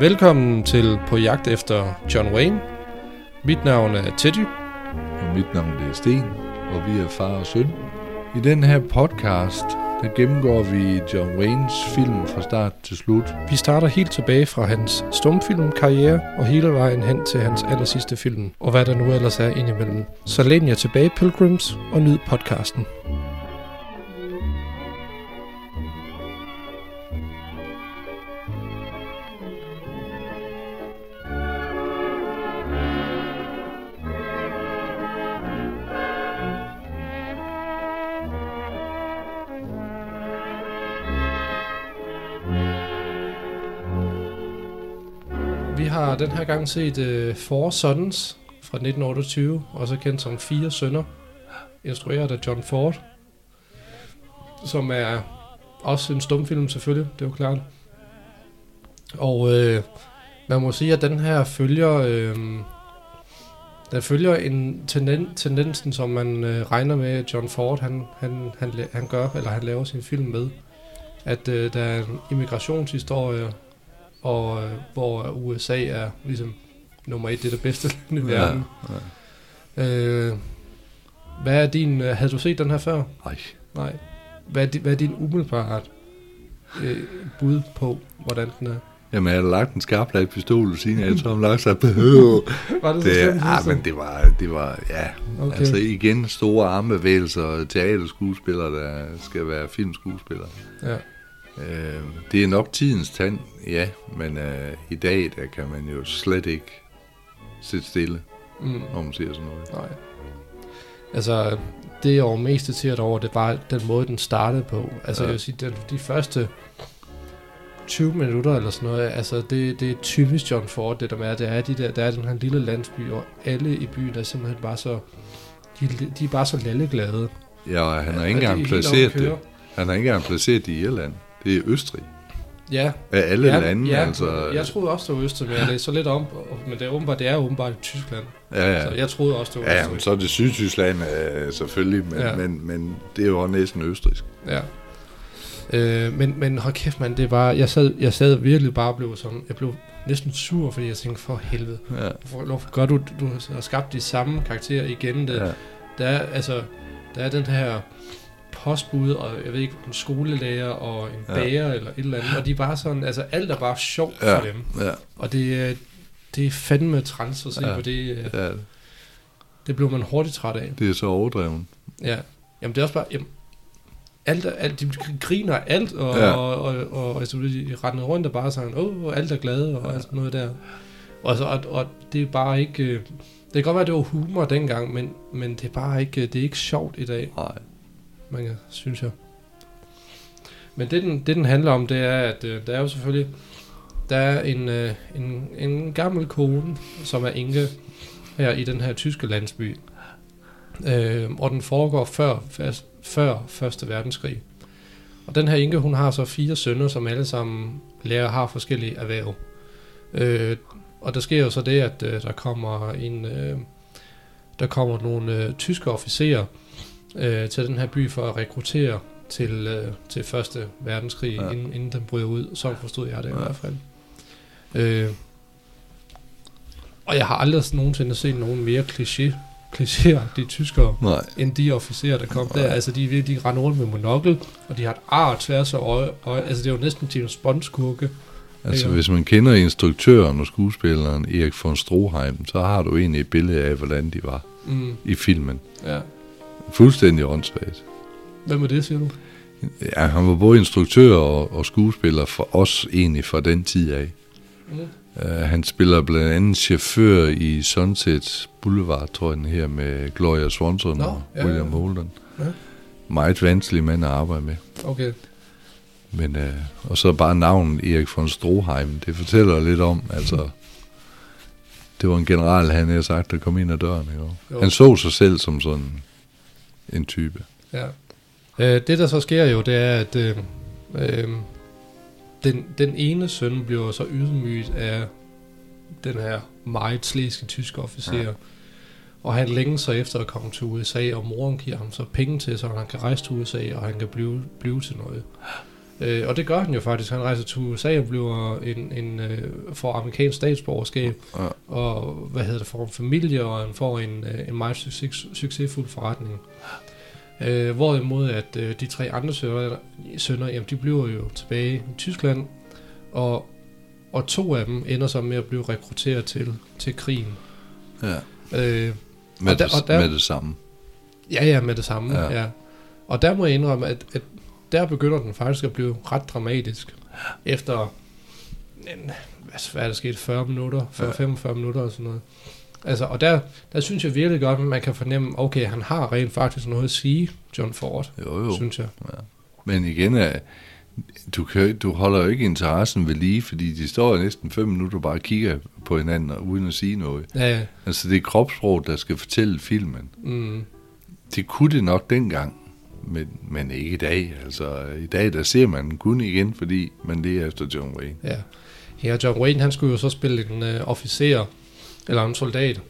Velkommen til På jagt efter John Wayne. Mit navn er Teddy. Og mit navn er Sten, og vi er far og søn. I den her podcast, der gennemgår vi John Waynes film fra start til slut. Vi starter helt tilbage fra hans stumfilmkarriere og hele vejen hen til hans allersidste film, og hvad der nu ellers er indimellem. Så læn jer tilbage, Pilgrims, og nyd podcasten. Vi har den her gang set uh, Four Sons fra 1928, også kendt som Fire Sønner, instrueret af John Ford, som er også en stumfilm selvfølgelig, det er jo klart. Og øh, man må sige, at den her følger, øh, den følger en tenden, tendensen, som man øh, regner med, at John Ford han, han, han, han gør, eller han laver sin film med. At øh, der er en immigrationshistorie, og øh, hvor USA er ligesom nummer et, det er det bedste land i verden. ja. Øh, hvad er din, øh, havde du set den her før? Ej, Nej. Hvad er, di, hvad er din umiddelbart øh, bud på, hvordan den er? jamen jeg har lagt en skarpladt pistol ved siden af, så har han lagt sig på Var det, det, så slemt, du? men det var, det var, ja, okay. altså igen store armbevægelser og teaterskuespillere, der skal være filmskuespillere. Ja. Øh, det er nok tidens tand, ja, men øh, i dag, der kan man jo slet ikke sidde stille, Mm, når man ser sådan noget. nej. Altså, det jeg var mest irriteret over, det var den måde, den startede på. Altså, Ja. jeg vil sige, den, de første 20 minutter eller sådan noget, altså, det, det er typisk John Ford, det der med, det er, de der, der er den her lille landsby, og alle i byen er simpelthen bare så, de, de er bare så lalleglade. Ja, og han har ikke engang placeret det. Han har ikke engang placeret det i Irland. Det er Østrig. Ja, Af alle ja, lande, ja, altså. Jeg troede også, det var Østrig, men jeg læste så lidt om, men det er åbenbart, det er åbenbart i Tyskland. ja, ja. Så jeg troede også, det var Ja, Østrig. men så er det Sydtyskland øh, selvfølgelig, men, Ja. ja. men, men det er jo også næsten østrisk. Ja. Øh, men, men hold kæft, man, det var, jeg sad, jeg sad virkelig bare og blev sådan, jeg blev næsten sur, fordi jeg tænkte, for helvede, Ja, hvorfor, hvorfor gør du, du har skabt de samme karakterer igen, det, ja. der er, altså, der er den her postbud, og jeg ved ikke, en skolelærer og en Ja. bager eller et eller andet, og de er bare sådan, altså alt er bare sjovt Ja. for dem, ja, og det, er- det er fandme træls at se Ja. på det, øh, ja, det blev man hurtigt træt af. det er så overdrevet. Ja, jamen det er også bare, jamen, alt, er- alt, de griner alt, og, Ja. og, og, og, og altså, de rendede rundt og bare sådan, åh, oh, alt er glade, og Ja. alt sådan noget der. Og, så, og, og det er bare ikke, øh, det kan godt være, det var humor dengang, men, men det er bare ikke, det er ikke sjovt i dag, Nej man kan, synes jeg. Men det den, det, den handler om, det er, at øh, der er jo selvfølgelig, der er en, øh, en, en gammel kone, som er enke her i den her tyske landsby. Øh, og den foregår før, fast, før Første Verdenskrig. Og den her enke, hun har så fire sønner, som alle sammen lærer har forskellige erhverv. Øh, og der sker jo så det, at øh, der kommer en, øh, der kommer nogle øh, tyske officerer øh, til den her by for at rekruttere til, øh, til Første Verdenskrig, ja. Inden, inden den bryder ud. Så forstod jeg det ja. i hvert fald. Øh, og jeg har aldrig nogensinde set nogen mere kliché, klichéagtige tyskere, Nej. end de officerer, der kom der. Altså, de, virkelig- de render rundt med monokkel, og de har et ar tværs af øje, øje. Altså, det er jo næsten James Bonds skurke. Altså, Ja. hvis man kender instruktøren og skuespilleren Erik von Stroheim, så har du egentlig et billede af, hvordan de var Mm, i filmen. ja. Fuldstændig åndssvagt. Hvem er det, siger du? Ja, han var både instruktør og, og skuespiller for os egentlig fra den tid af. Mm. Uh, han spiller blandt andet chauffør i Sunset Boulevard, tror jeg den her, med Gloria Swanson Nå, og ja, William ja. Holden. Ja. Meget vanskelig mand at arbejde med. Okay. Men, uh, og så bare navnet Erik von Stroheim, det fortæller lidt om, altså, det var en general, han havde sagt, der kom ind ad døren. Ikke? Jo. Han så sig selv som sådan en type. Ja. Øh, det, der så sker jo, det er, at øh, øh, den, den ene søn bliver så ydmyget af den her meget slæske tyske officer. Ja. Ja. Og han længe sig efter at komme til USA, og moren giver ham så penge til, så han kan rejse til USA, og han kan blive, blive til noget. Øh, og det gør han jo faktisk. Han rejser til USA og bliver en, en øh, får amerikansk statsborgerskab, Ja. og hvad hedder det, får en familie, og han får en, øh, en meget succes, succesfuld forretning. Øh, hvorimod at øh, de tre andre sønner, sønner jamen, de bliver jo tilbage i Tyskland, og, og to af dem ender så med at blive rekrutteret til, til krigen. ja. Øh, Med, Og der- det, og der- med det samme. Ja, ja, med det samme. Ja. Ja. ja. Og der må jeg indrømme, at, at der begynder den faktisk at blive ret dramatisk. Efter, en, hvad, er der sket, 40 minutter, 40-45 minutter og sådan noget. Altså, og der, der synes jeg virkelig godt, at man kan fornemme, okay, han har rent faktisk noget at sige, John Ford, Jo, jo. synes jeg. Men igen, er, du, kan, du holder jo ikke interessen ved lige, fordi de står næsten fem minutter bare og kigger på hinanden, og uden at sige noget. Ja, ja. Altså, det er kropssprog, der skal fortælle filmen. Mm, Det kunne det nok dengang, men, men ikke i dag. Altså, i dag, der ser man kun igen, fordi man leder efter John Wayne. ja. Ja, John Wayne, han skulle jo så spille en øh, officer, eller en soldat,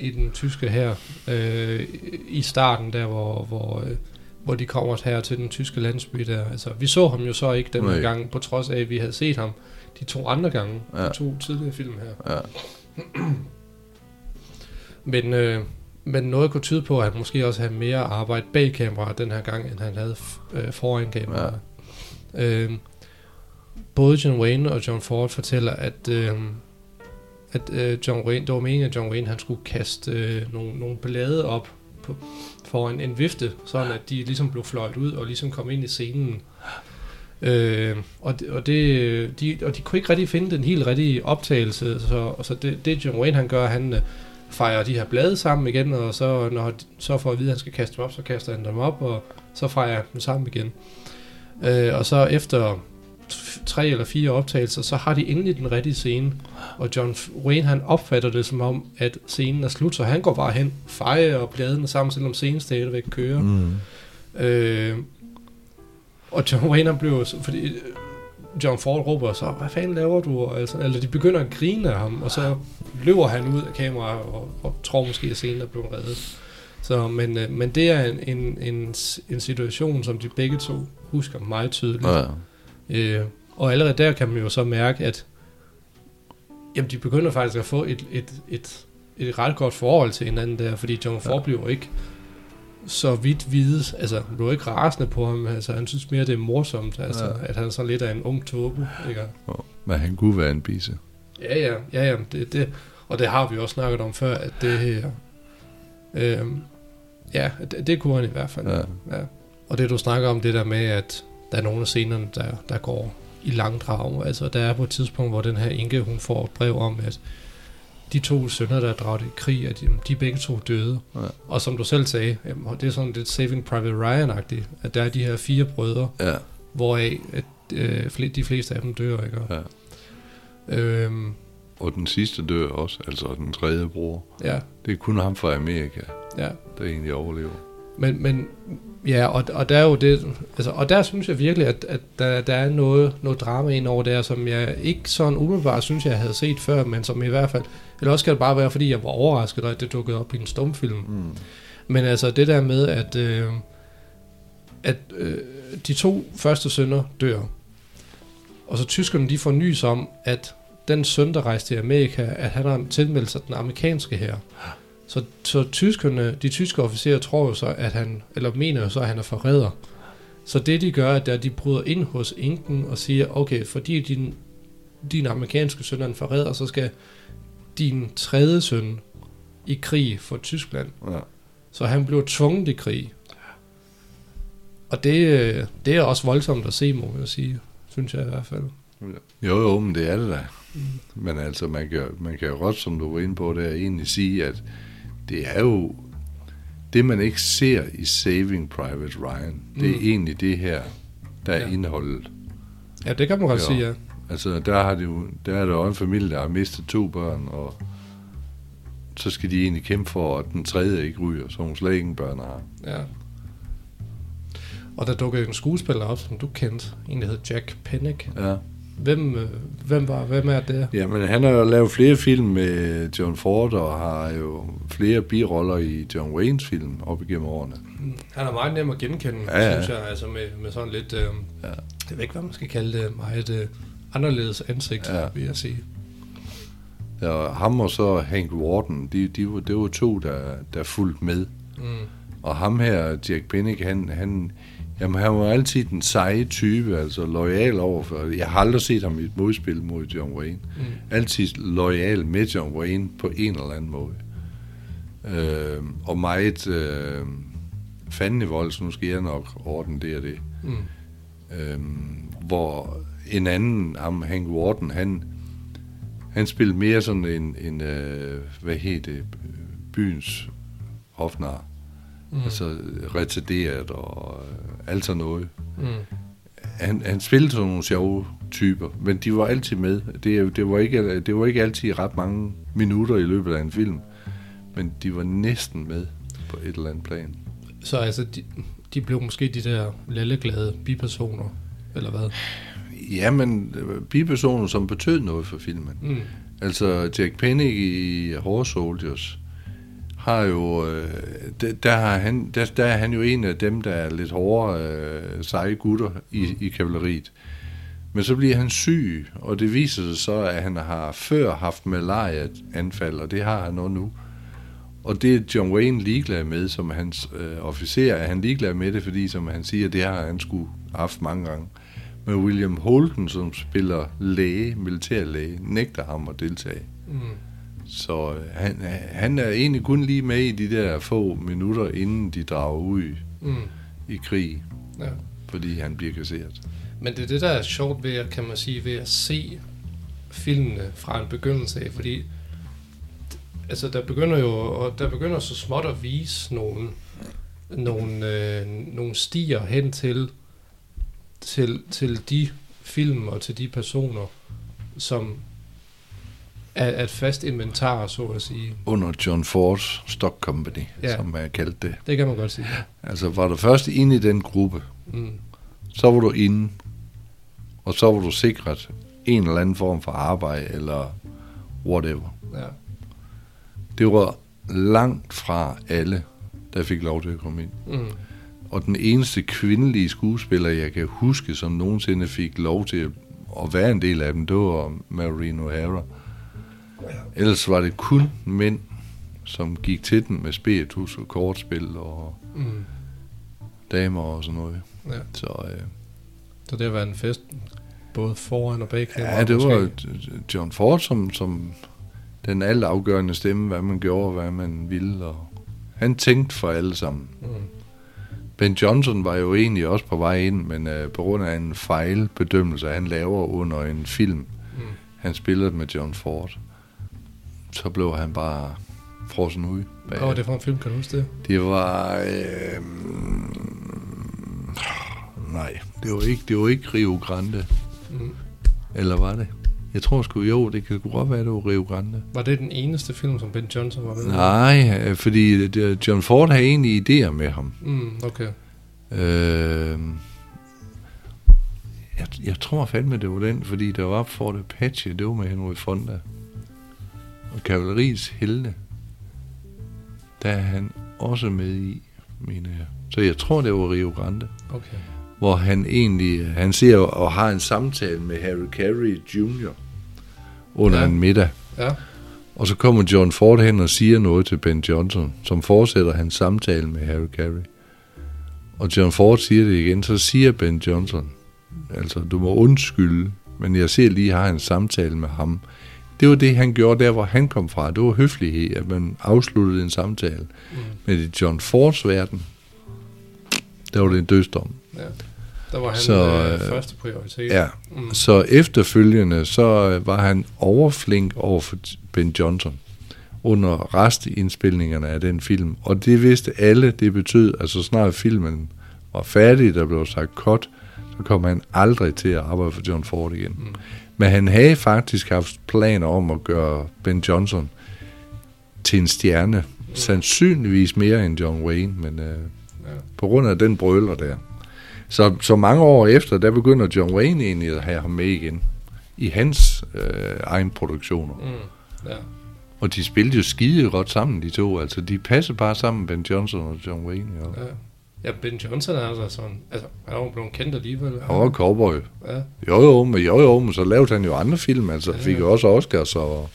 i, i den tyske her øh, i starten der, hvor, hvor, øh, hvor de kommer her til den tyske landsby der. Altså, vi så ham jo så ikke den Nej. gang, på trods af, at vi havde set ham de to andre gange, ja. de to tidligere film her. Ja. Men, øh, men noget kunne tyde på, at han måske også havde mere arbejde bag kameraet den her gang, end han havde øh, foran kameraet. Ja. Øh, både John Wayne og John Ford fortæller, at, øh, at øh, John Wayne, det var meningen, at John Wayne han skulle kaste øh, nogle, nogle blade op på, foran en vifte, sådan at de ligesom blev fløjet ud og ligesom kom ind i scenen. Øh, og, det, og, det, de, og de kunne ikke rigtig finde den helt rigtige optagelse, så, og så det, det John Wayne han gør, han øh, fejrer de her blade sammen igen, og så når så får at vide, at han skal kaste dem op, så kaster han dem op, og så fejrer han dem sammen igen. Øh, og så efter tre eller fire optagelser, så har de endelig den rigtige scene, og John Wayne han opfatter det som om, at scenen er slut, så han går bare hen, fejrer bladene sammen, selvom scenen stadigvæk kører. Mm. Øh, og John Wayne han blev fordi John Ford råber så, hvad fanden laver du? Og Altså, eller de begynder at grine af ham, og så løber han ud af kameraet og, og tror måske, at scenen er blevet reddet. Så, men, øh, men det er en, en, en, en situation, som de begge to husker meget tydeligt. Ja. Øh, og allerede der kan man jo så mærke, at jamen, de begynder faktisk at få et, et, et, et ret godt forhold til hinanden der, fordi John Ford ja. bliver ikke så vidt vides, altså han blev ikke rasende på ham, altså han synes mere, det er morsomt, altså Ja. at han er sådan lidt af en ung tobe, ikke? Men han kunne være en bise. Ja, ja, ja, ja, det, det, og det har vi også snakket om før, at det her, øhm, ja, det, det kunne han i hvert fald. Ja. Ja. Og det du snakker om, det der med, at der er nogle af scenerne, der, der går i langdrag. Altså, der er på et tidspunkt, hvor den her enke, hun får et brev om, at de to sønner, der er draget i krig, at de, de er begge to døde. Ja. Og som du selv sagde, jamen, det er sådan lidt Saving Private Ryan-agtigt, at der er de her fire brødre, Ja. hvoraf at, øh, de fleste af dem dør, ikke? Ja. Øhm, Og den sidste dør også, altså den tredje bror. ja, Det er kun ham fra Amerika, ja. der egentlig overlever. Men, men ja, og, og der er jo det, altså, og der synes jeg virkelig, at, at der, der er noget, noget drama ind over der, som jeg ikke sådan umiddelbart synes, jeg havde set før, men som i hvert fald, eller også kan det bare være, fordi jeg var overrasket, at det dukkede op i en stumfilm. Mm. Men altså det der med, at, øh, at øh, de to første sønner dør, og så tyskerne de får nys om, at den søn, der rejste til Amerika, at han har tilmeldt sig den amerikanske her. Så, så tyskerne, de tyske officerer tror jo så, at han, eller mener jo så, at han er forræder. Så det de gør, er, at de bryder ind hos enken og siger, okay, fordi din, din amerikanske søn er en forræder, så skal din tredje søn i krig for Tyskland. Ja. Så han blev tvunget i krig. Og det, det er også voldsomt at se, må jeg sige. Synes jeg i hvert fald. Jo, jo, men det er det da. Mm. Men altså, man kan, man kan jo godt, som du var inde på, der egentlig sige, at det er jo det, man ikke ser i Saving Private Ryan. Det er Mm. egentlig det her, der er Ja. indholdet. Ja, det kan man godt sige, ja. Altså, der, har det jo, der er der jo en familie, der har mistet to børn, og så skal de egentlig kæmpe for, at den tredje ikke ryger, så hun slet ingen børn har. ja. Og der dukkede en skuespiller op, som du kendte. En, der hed Jack Pennick. Ja. Hvem, øh, hvem, var, hvem er det? Jamen, han har jo lavet flere film med John Ford, og har jo flere biroller i John Waynes film op igennem årene. Han er meget nem at genkende, Ja, ja, synes jeg. Altså med, med sådan lidt... Øh, Ja. jeg ved ikke, hvad man skal kalde det, meget øh, anderledes ansigt, Ja. vil jeg sige. Ja, ham og så Hank Warden, de, de, det var to, der, der fulgte med. Mm. Og ham her, Jack Bennick, han, han, jamen, han var altid den seje type, altså lojal overfor. Jeg har aldrig set ham i et modspil mod John Wayne. Mm. Altid lojal med John Wayne på en eller anden måde. Øh, og meget øh, fanden i vold, så nu skal jeg nok ordne det og det. Mm. Øhm, hvor en anden, ham, Hank Warden, han, han spillede mere sådan en, en øh, hvad hed det, byens hofnar. Mm. Altså retarderet og øh, alt sådan noget. Mm. Han, han spillede sådan nogle sjove typer, men de var altid med. Det, det, var ikke, det var ikke altid ret mange minutter i løbet af en film, men de var næsten med på et eller andet plan. Så altså, de, de blev måske de der lalleglade bipersoner, eller hvad? Ja, men øh, bipersoner, som betød noget for filmen. Mm. Altså Jack Pennick i Horse Soldiers har jo, øh, der, der, har han, der, der er han jo en af dem, der er lidt hårdere øh, seje gutter i, i kavaleriet. Men så bliver han syg, og det viser sig så, at han har før haft malaria-anfald, og det har han også nu. Og det er John Wayne ligeglad med, som hans øh, officer er han ligeglad med det, fordi som han siger, det har han skulle haft mange gange. Men William Holden, som spiller læge, militærlæge, nægter ham at deltage. Mm. Så øh, han, han er egentlig kun lige med i de der få minutter, inden de drager ud Mm. i krig, Ja. fordi han bliver kasseret. Men det er det, der er sjovt ved, at, kan man sige, ved at se filmene fra en begyndelse af, fordi altså, der begynder jo, og der begynder så småt at vise nogle, nogle, øh, nogle stier hen til, til, til de film og til de personer, som er et fast inventar, så at sige. Under John Fords Stock Company, Ja. som er kaldt det. Det kan man godt sige. Altså var du først inde i den gruppe, Mm. så var du inde, og så var du sikret en eller anden form for arbejde, eller whatever. Ja. Det var langt fra alle, der fik lov til at komme ind. Mm. Og den eneste kvindelige skuespiller, jeg kan huske, som nogensinde fik lov til at- være en del af dem, det var Maureen O'Hara. Ellers var det kun mænd, som gik til den med spiritus og kortspil og Mm. damer og sådan noget. Ja. Så øh, Så det har været en fest, både foran og bag kamera, ja, det måske. var John Ford som, som den altafgørende stemme, hvad man gjorde, hvad man ville. Og han tænkte for alle sammen. Mm. Ben Johnson var jo egentlig også på vej ind, men øh, på grund af en fejlbedømmelse, han laver under en film, Mm. han spillede med John Ford, så blev han bare frossen ud. Hvad var det for en film, kan du huske det? Det var... Øh, nej, det var, ikke, det var ikke Rio Grande. Mm. Eller var det? Jeg tror sgu, jo, det kan godt være, det var Rio Grande. Var det den eneste film, som Ben Johnson var med i? Nej, øh, fordi det- John Ford havde egentlig idéer med ham. Mm, okay. Øh, jeg, jeg tror fandme, det var den, fordi der var Fort Apache, det var med Henry Fonda. Og Kavaleriets Helte, der er han også med i, mener jeg. Så jeg tror, det var Rio Grande, Okay. hvor han egentlig, han ser og har en samtale med Harry Carey Jr. under Ja. en middag. Ja. Og så kommer John Ford hen og siger noget til Ben Johnson, som fortsætter hans samtale med Harry Carey. Og John Ford siger det igen, så siger Ben Johnson, altså du må undskylde, men jeg ser lige, har en samtale med ham. Det var det, han gjorde der, hvor han kom fra. Det var høflighed, at man afsluttede en samtale. Mm. Men i John Fords verden, der var det en dødsdom. ja. Der var han Så, så, øh, øh, første prioritet. Ja, Mm. Så efterfølgende, så øh, var han overflink over for Ben Johnson under restindspilningerne af den film. Og det vidste alle, det betød, altså snart filmen var færdig, der blev sagt cut, så kom han aldrig til at arbejde for John Ford igen. Mm. Men han havde faktisk haft planer om at gøre Ben Johnson til en stjerne. Sandsynligvis mere end John Wayne, men øh, Ja. på grund af den brøler der. Så, så mange år efter, der begynder John Wayne egentlig at have ham med igen. I hans øh, egen produktioner. Mm. Ja. Og de spillede jo skide godt sammen, de to. Altså, de passer bare sammen, Ben Johnson og John Wayne. Jo. ja. Ja, Ben Johnson er altså sådan, altså, han er jo blevet kendt alligevel. Han var cowboy. Ja, Jo jo, men jo jo, men så lavede han jo andre film, altså Ja, fik jo også Oscars og...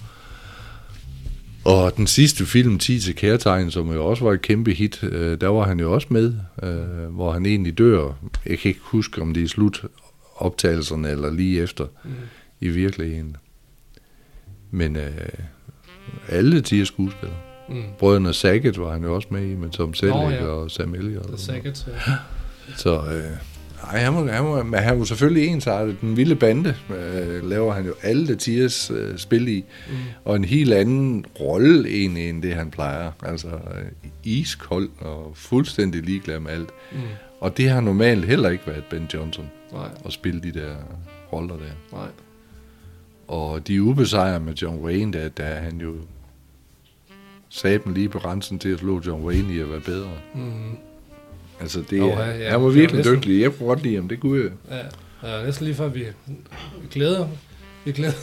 Og den sidste film, 10 til kærtegn, som jo også var et kæmpe hit, øh, der var han jo også med, øh, hvor han egentlig dør. Jeg kan ikke huske, om det er slut optagelserne eller lige efter mm. i virkeligheden. Men øh, alle de her skuespillere. Mm. Brødrene Saget var han jo også med i, med Tom Selleck Nå, ja. og Sam Elliott. The. Sackett, ja. Så øh, ej, han, må, han, må, men han var selvfølgelig ensartet. Den vilde bande øh, laver han jo alle de tiers øh, spil i. Mm. Og en helt anden rolle egentlig, end det han plejer. Altså øh, iskold og fuldstændig ligeglad med alt. Mm. Og det har normalt heller ikke været Ben Johnson Nej, at spille de der roller der. nej. Og de ubesejrer med John Wayne, der, der er han jo saben lige på grænsen til at slå John Wayne i at være bedre. Mm. Altså, det, er, ja, ja. han var Det var virkelig næsten- dygtig. Jeg kunne godt lide ham, det kunne jeg. Ja, ja næsten lige før vi, glæder, vi glæder,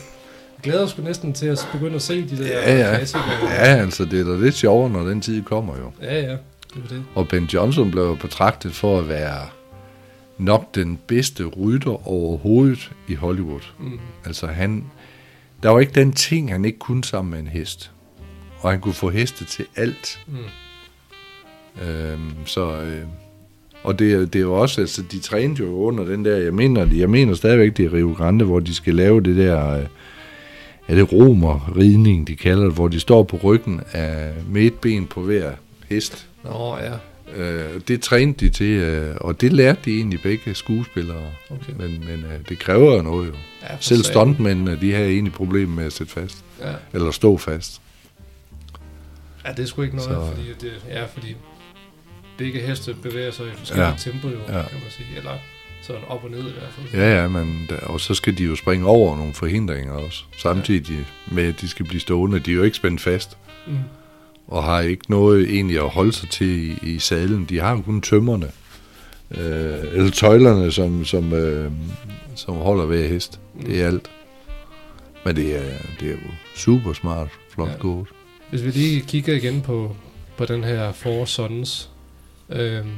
vi glæder os næsten til at begynde at se de der Ja, ja. klassikere. Ja, altså, det er da lidt sjovere, når den tid kommer jo. ja, ja, det det. Og Ben Johnson blev jo betragtet for at være nok den bedste rytter overhovedet i Hollywood. Mm. Altså han, der var ikke den ting, han ikke kunne sammen med en hest. Og han kunne få heste til alt. Mm. Øhm, så, øh, og det, er- det er jo også, altså de trænede jo under den der, jeg mener, jeg mener stadigvæk, det er Rio Grande, hvor de skal lave det der, øh, er det romerridning, de kalder det, hvor de står på ryggen af, med et ben på hver hest. Nå, ja, Øh, det trænede de til, øh, og det lærte de egentlig begge skuespillere. okay. Men, men øh, det kræver jo noget jo. Ja, Selv stuntmændene, de har egentlig problemer med at sætte fast. Ja. Eller stå fast. Ja, det er sgu ikke noget, Så- fordi det, ja, fordi begge heste bevæger sig i forskellige Ja. ja. tempo, jo, Ja. ja. kan man sige. Eller sådan op og ned i hvert fald. Ja, ja, men og så skal de jo springe over nogle forhindringer også. Samtidig med, at de skal blive stående. De er jo ikke spændt fast. Mm. Og har ikke noget egentlig at holde sig til i, i sadlen. De har jo kun tømmerne. Øh, eller tøjlerne, som, som, øh, som holder hver hest. Det er alt. Men det er, det er jo super smart, flot ja. Ja. gået. Hvis vi lige kigger igen på, på den her Four Sons, øhm,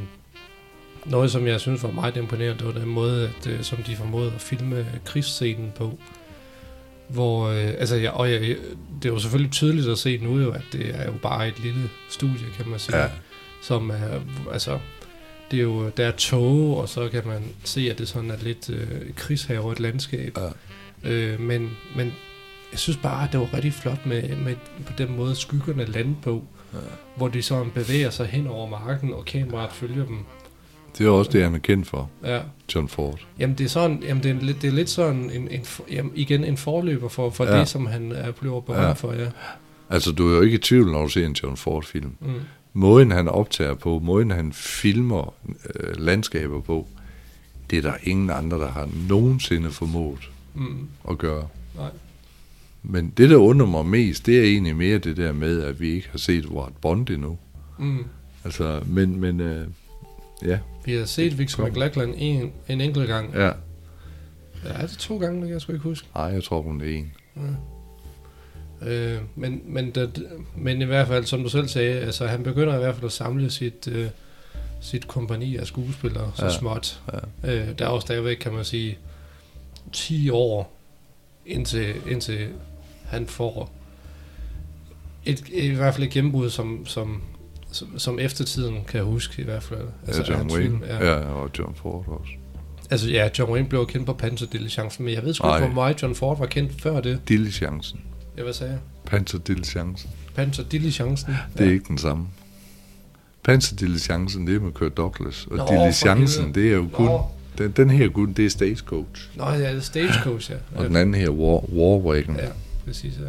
noget som jeg synes var meget imponerende, det var den måde, at, øh, som de formåede at filme krigsscenen på. Hvor, øh, altså, ja, og ja, det er jo selvfølgelig tydeligt at se nu jo, at det er jo bare et lille studie, kan man sige, Ja, som er, altså, det er jo, der er tog, og så kan man se, at det sådan er lidt øh, krigshaver, et landskab. Ja. Øh, men, men jeg synes bare, at det var rigtig flot med, med på den måde skyggerne landede på, Ja. hvor de sådan bevæger sig hen over marken, og kameraet følger dem. det er også det, han er kendt for, Ja. John Ford. Jamen det er sådan, jamen det er, lidt, det er lidt sådan en, en, jamen, igen en forløber for, for Ja. det, som han er blevet berømt ja. for, ja. Altså, du er jo ikke i tvivl, når du ser en John Ford-film. Mm. Måden, han optager på, måden, han filmer øh, landskaber på, det er der ingen andre, der har nogensinde formået Mm. at gøre. Nej. Men det, der undrer mig mest, det er egentlig mere det der med, at vi ikke har set Ward Bond endnu. Mm. Altså, men, men øh, ja, Vi har set Victor. McLachlan en, en enkelt gang. ja. Ja, er det to gange, det kan jeg sgu ikke huske. Ej, jeg tror kun det er en. Øh, men, men, det, men i hvert fald, som du selv sagde, altså han begynder i hvert fald at samle sit, øh, sit kompani af skuespillere så Ja, ja. småt. ja. Øh, der er jo stadigvæk, kan man sige, 10 år indtil, indtil han får et, i hvert fald et gennembrud, som, som, som, som eftertiden kan huske i hvert fald. Altså, John hans Wayne. film, Ja. ja, og John Ford også. Altså ja, John Wayne blev kendt på Panzer Diligencen, men jeg ved sgu ikke, hvor meget John Ford var kendt før det. Diligencen. Ja, hvad sagde jeg? Panzer Diligencen. Panzer Diligencen. Det er ikke den samme. Panzer Diligencen, det er med Kurt Douglas. Og Nå, Diligencen, det er jo kun... Nå, Den, den her kun, det er Stagecoach. Nå, ja, det er Stagecoach, ja. Og den anden her, War, War Wagon. Ja, præcis, ja.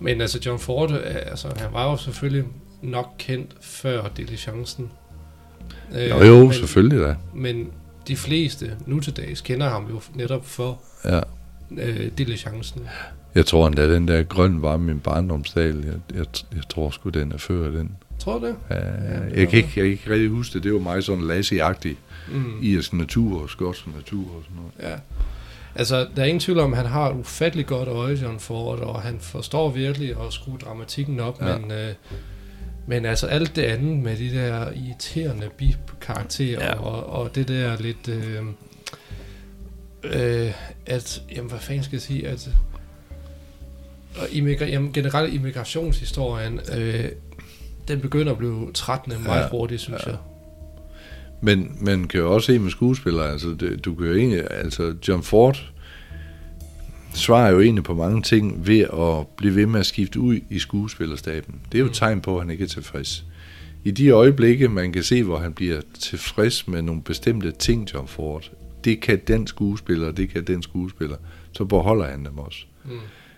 Men altså, John Ford, øh, altså, han var jo selvfølgelig nok kendt før Diligencen. Øh, Jo, jo, men, selvfølgelig da. Men de fleste nu til dags kender ham jo netop for Ja. øh, Diligencen. Jeg tror endda, den der grøn var min barndomsdal. Jeg, jeg, jeg tror sgu, den er før den. Tror du det? Ja, det jeg, kan ikke, jeg kan ikke rigtig huske det. Det var mig sådan lassie-agtig. Mm. Irsk natur og skotsk natur og sådan noget. Ja. Altså, der er ingen tvivl om, at han har et ufatteligt godt øje, John Ford, og han forstår virkelig at skrue dramatikken op, Ja. men, øh, Men altså alt det andet med de der irriterende bikarakterer Ja. ja. og, og det der lidt... Øh, øh, at, jamen hvad fanden skal jeg sige, at og immigra- jamen, generelt immigrationshistorien, øh, den begynder at blive trættende meget Ja, hurtigt, synes ja. jeg. Men man kan jo også se med skuespillere, altså det, du kan jo egentlig, altså John Ford svarer jo egentlig på mange ting ved at blive ved med at skifte ud i skuespillerstaben. Det er jo et tegn på, at han ikke er tilfreds. I de øjeblikke, man kan se, hvor han bliver tilfreds med nogle bestemte ting, John Ford, det kan den skuespiller, det kan den skuespiller, så beholder han dem også. Mm.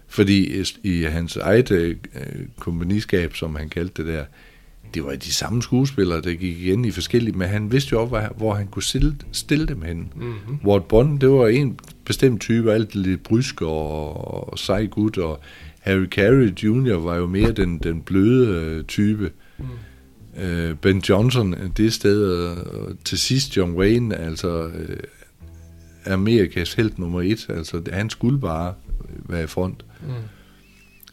Fordi i, i hans eget øh, kompagniskab, som han kaldte det der, det var de samme skuespillere, der gik igen i forskellige, men han vidste jo også, hvor, han kunne stille, stille dem hen. Mm-hmm. Walt Bond, det var en bestemt type, alt lidt brysk og, og sej gut, og Harry Carey Jr. var jo mere den, den bløde øh, type. Mm. Øh, ben Johnson, øh, det sted, og til sidst John Wayne, altså øh, Amerikas helt nummer et, altså han skulle bare være i front. Mm.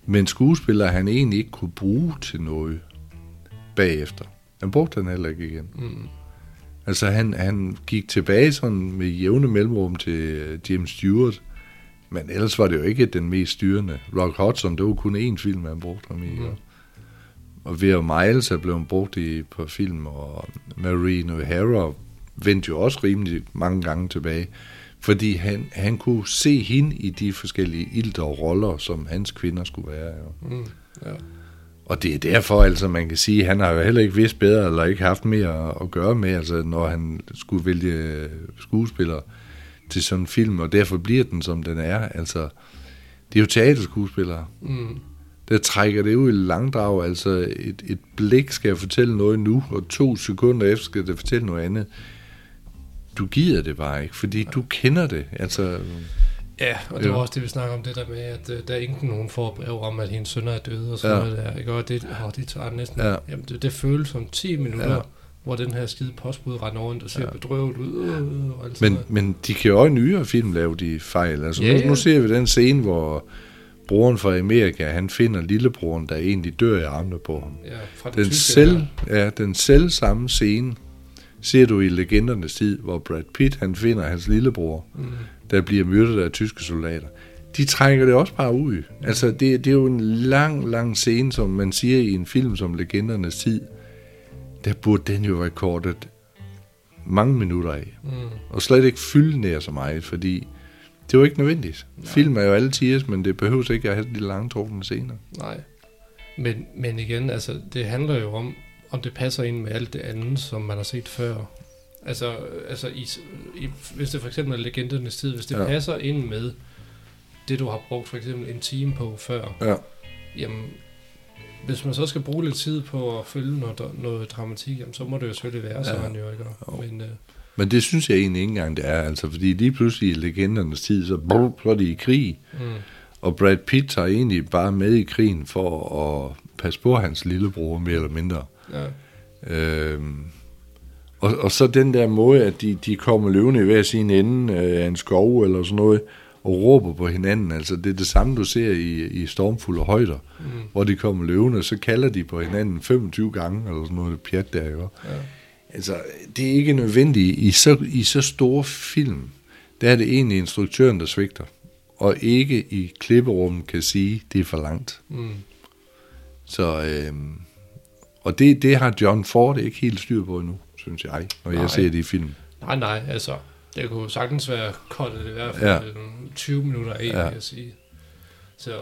Men skuespillere, han egentlig ikke kunne bruge til noget bagefter. Han brugte han heller ikke igen. Mm. Altså han, han gik tilbage sådan med jævne mellemrum til øh, James Stewart, men ellers var det jo ikke den mest styrende. Rock Hudson, det var kun én film, han brugte ham i. Mm. Mm. Og Vera Miles er blevet brugt i på film, og Marine O'Hara vendte jo også rimelig mange gange tilbage, fordi han, han kunne se hende i de forskellige ilter og roller, som hans kvinder skulle være. Jo. Mm. Ja. Og det er derfor, altså, man kan sige, at han har jo heller ikke vidst bedre, eller ikke haft mere at gøre med, altså, når han skulle vælge skuespillere til sådan en film, og derfor bliver den, som den er. Altså, det er jo teaterskuespillere. Mm. Der trækker det ud i langdrag, altså et, et blik skal fortælle noget nu, og to sekunder efter skal det fortælle noget andet. Du gider det bare ikke, fordi du kender det. Altså, Ja, og det Ja. var også det, vi snakker om, det der med, at uh, der er ingen nogen får brev om, at hendes sønner er døde og sådan Ja. noget der. Ikke? Og det, oh, det tager næsten... Ja. Jamen, det, det føles som 10 minutter, Ja. hvor den her skide postbud render rundt og ser Ja. bedrøvet ud. Øh, og alt Men, noget. men de kan jo også i nyere film lave de fejl. Altså, Ja, nu, ja. nu ser vi den scene, hvor broren fra Amerika, han finder lillebroren, der egentlig dør i armene på ham. Ja, fra Den tyske selv, her. ja, den selv samme scene ser du i Legendernes tid, hvor Brad Pitt han finder hans lillebror, Mm. Der bliver myrdet af tyske soldater. De trækker det også bare ud. Altså, det, det er jo en lang, lang scene, som man siger i en film som Legendernes tid. Der burde den jo rekordet mange minutter af Mm. og slet ikke fylde nær så meget, fordi det var ikke nødvendigt. Nej. Film er jo alle tiers, men det behøver ikke at have de lange trukne scener. Nej. Men, men igen, altså, det handler jo om, om det passer ind med alt det andet, som man har set før. Altså, altså i, i, hvis det for eksempel er legendernes tid, hvis det Ja. passer ind med det, du har brugt for eksempel en time på før, Ja. jamen, hvis man så skal bruge lidt tid på at følge noget, noget dramatik, jamen, så må det jo selvfølgelig være Ja. sådan jo, ikke? Jo. Men, øh, Men det synes jeg egentlig ikke engang, det er. Altså, fordi lige pludselig i legendernes tid, så, brrr, så er de i krig. mm, Og Brad Pitt tager egentlig bare med i krigen for at passe på hans lillebror, mere eller mindre. ja, Øhm, og, og så den der måde, at de, de kommer løvende i hver sin ende øh, af en skov eller sådan noget, og råber på hinanden. Altså, det er det samme, du ser i, i stormfulde højder, mm, hvor de kommer løvende, så kalder de på hinanden 25 gange, eller sådan noget pjat der, jo. ja, Altså, det er ikke nødvendigt. I så, I så store film, der er det egentlig instruktøren, der svigter. Og ikke i klipperummet kan sige, det er for langt. mm, Så, øhm, og det, det har John Ford ikke helt styr på endnu, synes jeg, når Nej. jeg ser det i film. nej, nej, altså, det kunne sagtens være koldt i hvert fald Ja. ja. 20 minutter af, Ja. ja. vil jeg sige. Så,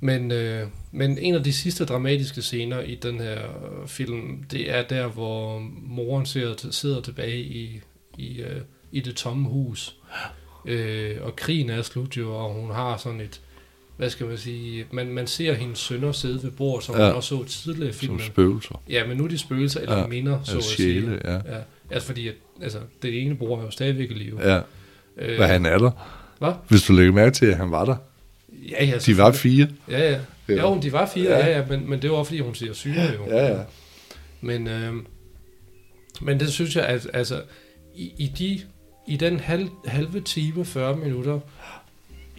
men, øh, men en af de sidste dramatiske scener i den her øh, film, det er der, hvor moren sidder, sidder tilbage i, i, øh, i det tomme hus. Øh, og krigen er slut jo, og hun har sådan et, hvad skal man sige, man, man ser hendes sønner sidde ved bord, som Ja. ja. man også så tidligere i Som filmen. spøgelser. Ja, men nu er de spøgelser eller Ja. ja. minder, så Ja, at sige. sjæle, ja. Ja, altså fordi, at, altså, det ene bror er jo stadigvæk i live. Ja, Øh, hvad han er der. Hvad? Hvis du lægger mærke til, at han var der. Ja, ja, De var fire. Ja, ja. Var- Jo, de var fire, Ja. ja, ja, men, men det var fordi hun siger syge, jo. Ja, ja. Men, øh, men det synes jeg, at altså, i, i, de, i den halv, halve time, 40 minutter,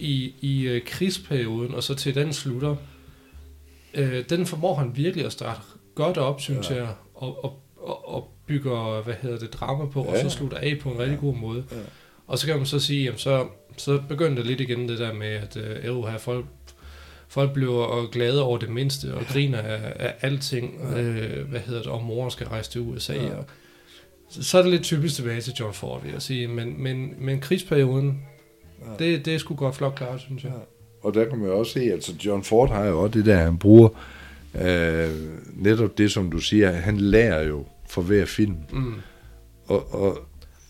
i, i øh, krigsperioden, og så til den slutter, øh, den formår han virkelig at starte godt op, synes ja. jeg, og, og, og, og bygger, hvad hedder det, drama på, ja. og så slutter af på en rigtig god måde. Ja. Og så kan man så sige, jamen så, så begynder det lidt igen det der med, at øh, her folk, folk bliver glade over det mindste, og griner af, af alting, ja. øh, hvad hedder det, og mor skal rejse til USA, ja. og så, så er det lidt typisk tilbage til John Ford, vil jeg sige, men, men, men krigsperioden, ja. det, det er sgu godt flot klart, synes jeg. Ja. Og der kan man jo også se, at altså John Ford har jo også det der, han bruger øh, netop det, som du siger, han lærer jo for hver film. Mm. Og, og,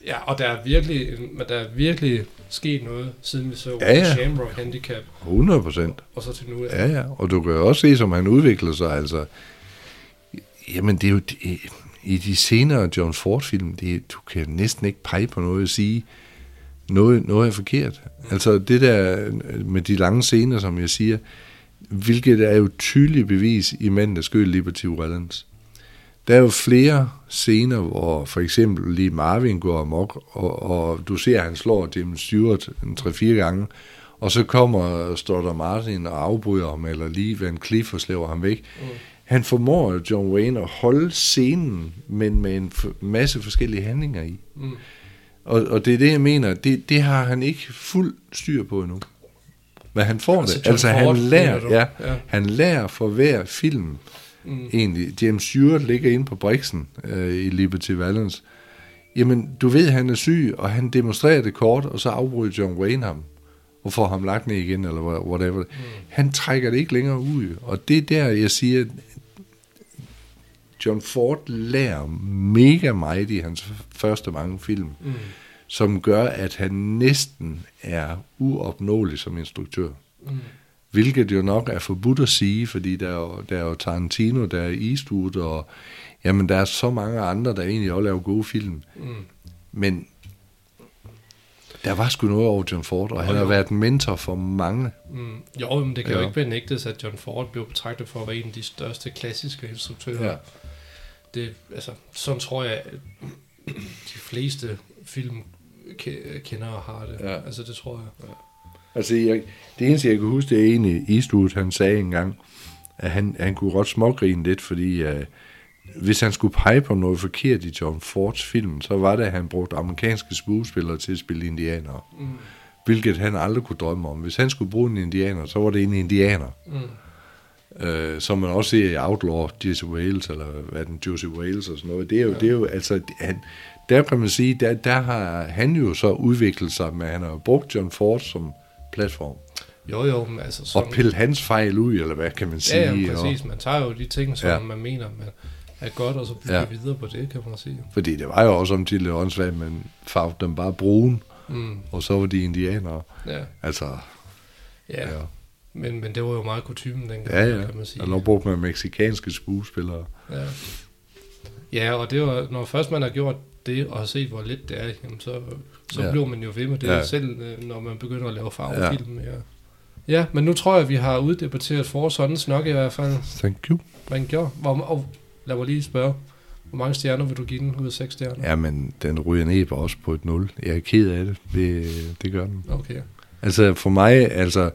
ja, og der er virkelig, der er virkelig sket noget, siden vi så ja, ja. Shamrock Handicap. 100 procent. Og så til nu. Ja. ja, ja. Og du kan jo også se, som han udvikler sig, altså. Jamen, det er jo... Det, i de senere John Ford-film, det, du kan næsten ikke pege på noget at sige, noget, noget er forkert. Altså det der med de lange scener, som jeg siger, hvilket er jo tydeligt bevis i Manden, der skød Liberty Valance. Der er jo flere scener, hvor for eksempel lige Marvin går amok, og, og du ser, at han slår Jim Stewart en 3-4 gange, og så kommer Stoddard Martin og afbryder ham, eller lige Van Cliff og slæver ham væk. Mm. Han formår John Wayne at holde scenen, men med en masse forskellige handlinger i. Mm. Og, og det er det, jeg mener, det, det har han ikke fuld styr på endnu. Men han får altså, det. Altså han lærer, ja, ja. han lærer for hver film, mm. egentlig. James Stewart ligger inde på Brixen øh, i Liberty Valance. Jamen, du ved, han er syg, og han demonstrerer det kort, og så afbryder John Wayne ham, og får ham lagt ned igen, eller whatever. Mm. Han trækker det ikke længere ud, og det er der, jeg siger, John Ford lærer mega meget i hans første mange film, mm. som gør, at han næsten er uopnåelig som instruktør. Mm. Hvilket jo nok er forbudt at sige, fordi der er jo, der er jo Tarantino, der er Eastwood, og jamen, der er så mange andre, der egentlig også laver gode film. Mm. Men der var sgu noget over John Ford, og han har været en mentor for mange. Mm. Jo, men det kan ja. jo ikke benægtes, at John Ford blev betragtet for at være en af de største klassiske instruktører. Ja det, altså, sådan tror jeg, at de fleste film kender og har det. Ja. Altså, det tror jeg. Ja. Altså, jeg, det eneste, jeg kan huske, det er egentlig Eastwood, han sagde engang, at han, han kunne godt smågrine lidt, fordi uh, hvis han skulle pege på noget forkert i John Fords film, så var det, at han brugte amerikanske skuespillere til at spille indianere. Mm. Hvilket han aldrig kunne drømme om. Hvis han skulle bruge en indianer, så var det en indianer. Mm øh, som man også ser i Outlaw, Jesse Wales, eller hvad den, Josie Wales og sådan noget. Det er jo, ja. det er jo altså, han, der kan man sige, der, der har han jo så udviklet sig, men han har brugt John Ford som platform. Jo, jo, men altså... Sådan, og pille hans fejl ud, eller hvad kan man sige? Ja, ja præcis. Og, man tager jo de ting, som ja. man mener, man er godt, og så bygger ja. videre på det, kan man sige. Fordi det var jo også om til åndssvagt, men farvede dem bare brun, mm. og så var de indianere. Ja. Altså... Ja. ja. Men, men det var jo meget kutumen dengang, ja, ja. kan man sige. Og nu brugte man meksikanske skuespillere. Ja. ja, og det var, når først man har gjort det, og har set, hvor lidt det er, jamen så, så ja. bliver man jo ved med det ja. selv, øh, når man begynder at lave farvefilm. Ja. ja. Ja, men nu tror jeg, at vi har uddebatteret for sådan nok i hvert fald. Thank you. Thank you. Hvor, og lad mig lige spørge, hvor mange stjerner vil du give den ud af seks stjerner? Ja, men den ryger ned på også på et 0. Jeg er ked af det. Det, det gør den. Okay. Altså for mig, altså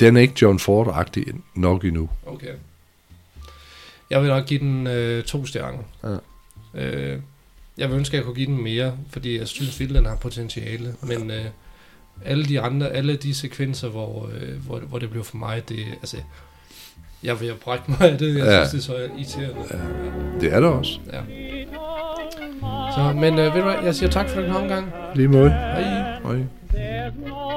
den er ikke John Ford-agtig nok endnu. Okay. Jeg vil nok give den øh, to stjerner. Ja. Øh, jeg vil ønske, at jeg kunne give den mere, fordi jeg synes, den har potentiale. Men øh, alle de andre, alle de sekvenser, hvor, øh, hvor, hvor det blev for mig, det, altså, jeg vil brække mig af det. Jeg ja. synes, det er så irriterende. Ja. Det er det også. Ja. Så, men øh, ved du hvad, jeg siger tak for den omgang. Lige måde. Hej. Hej.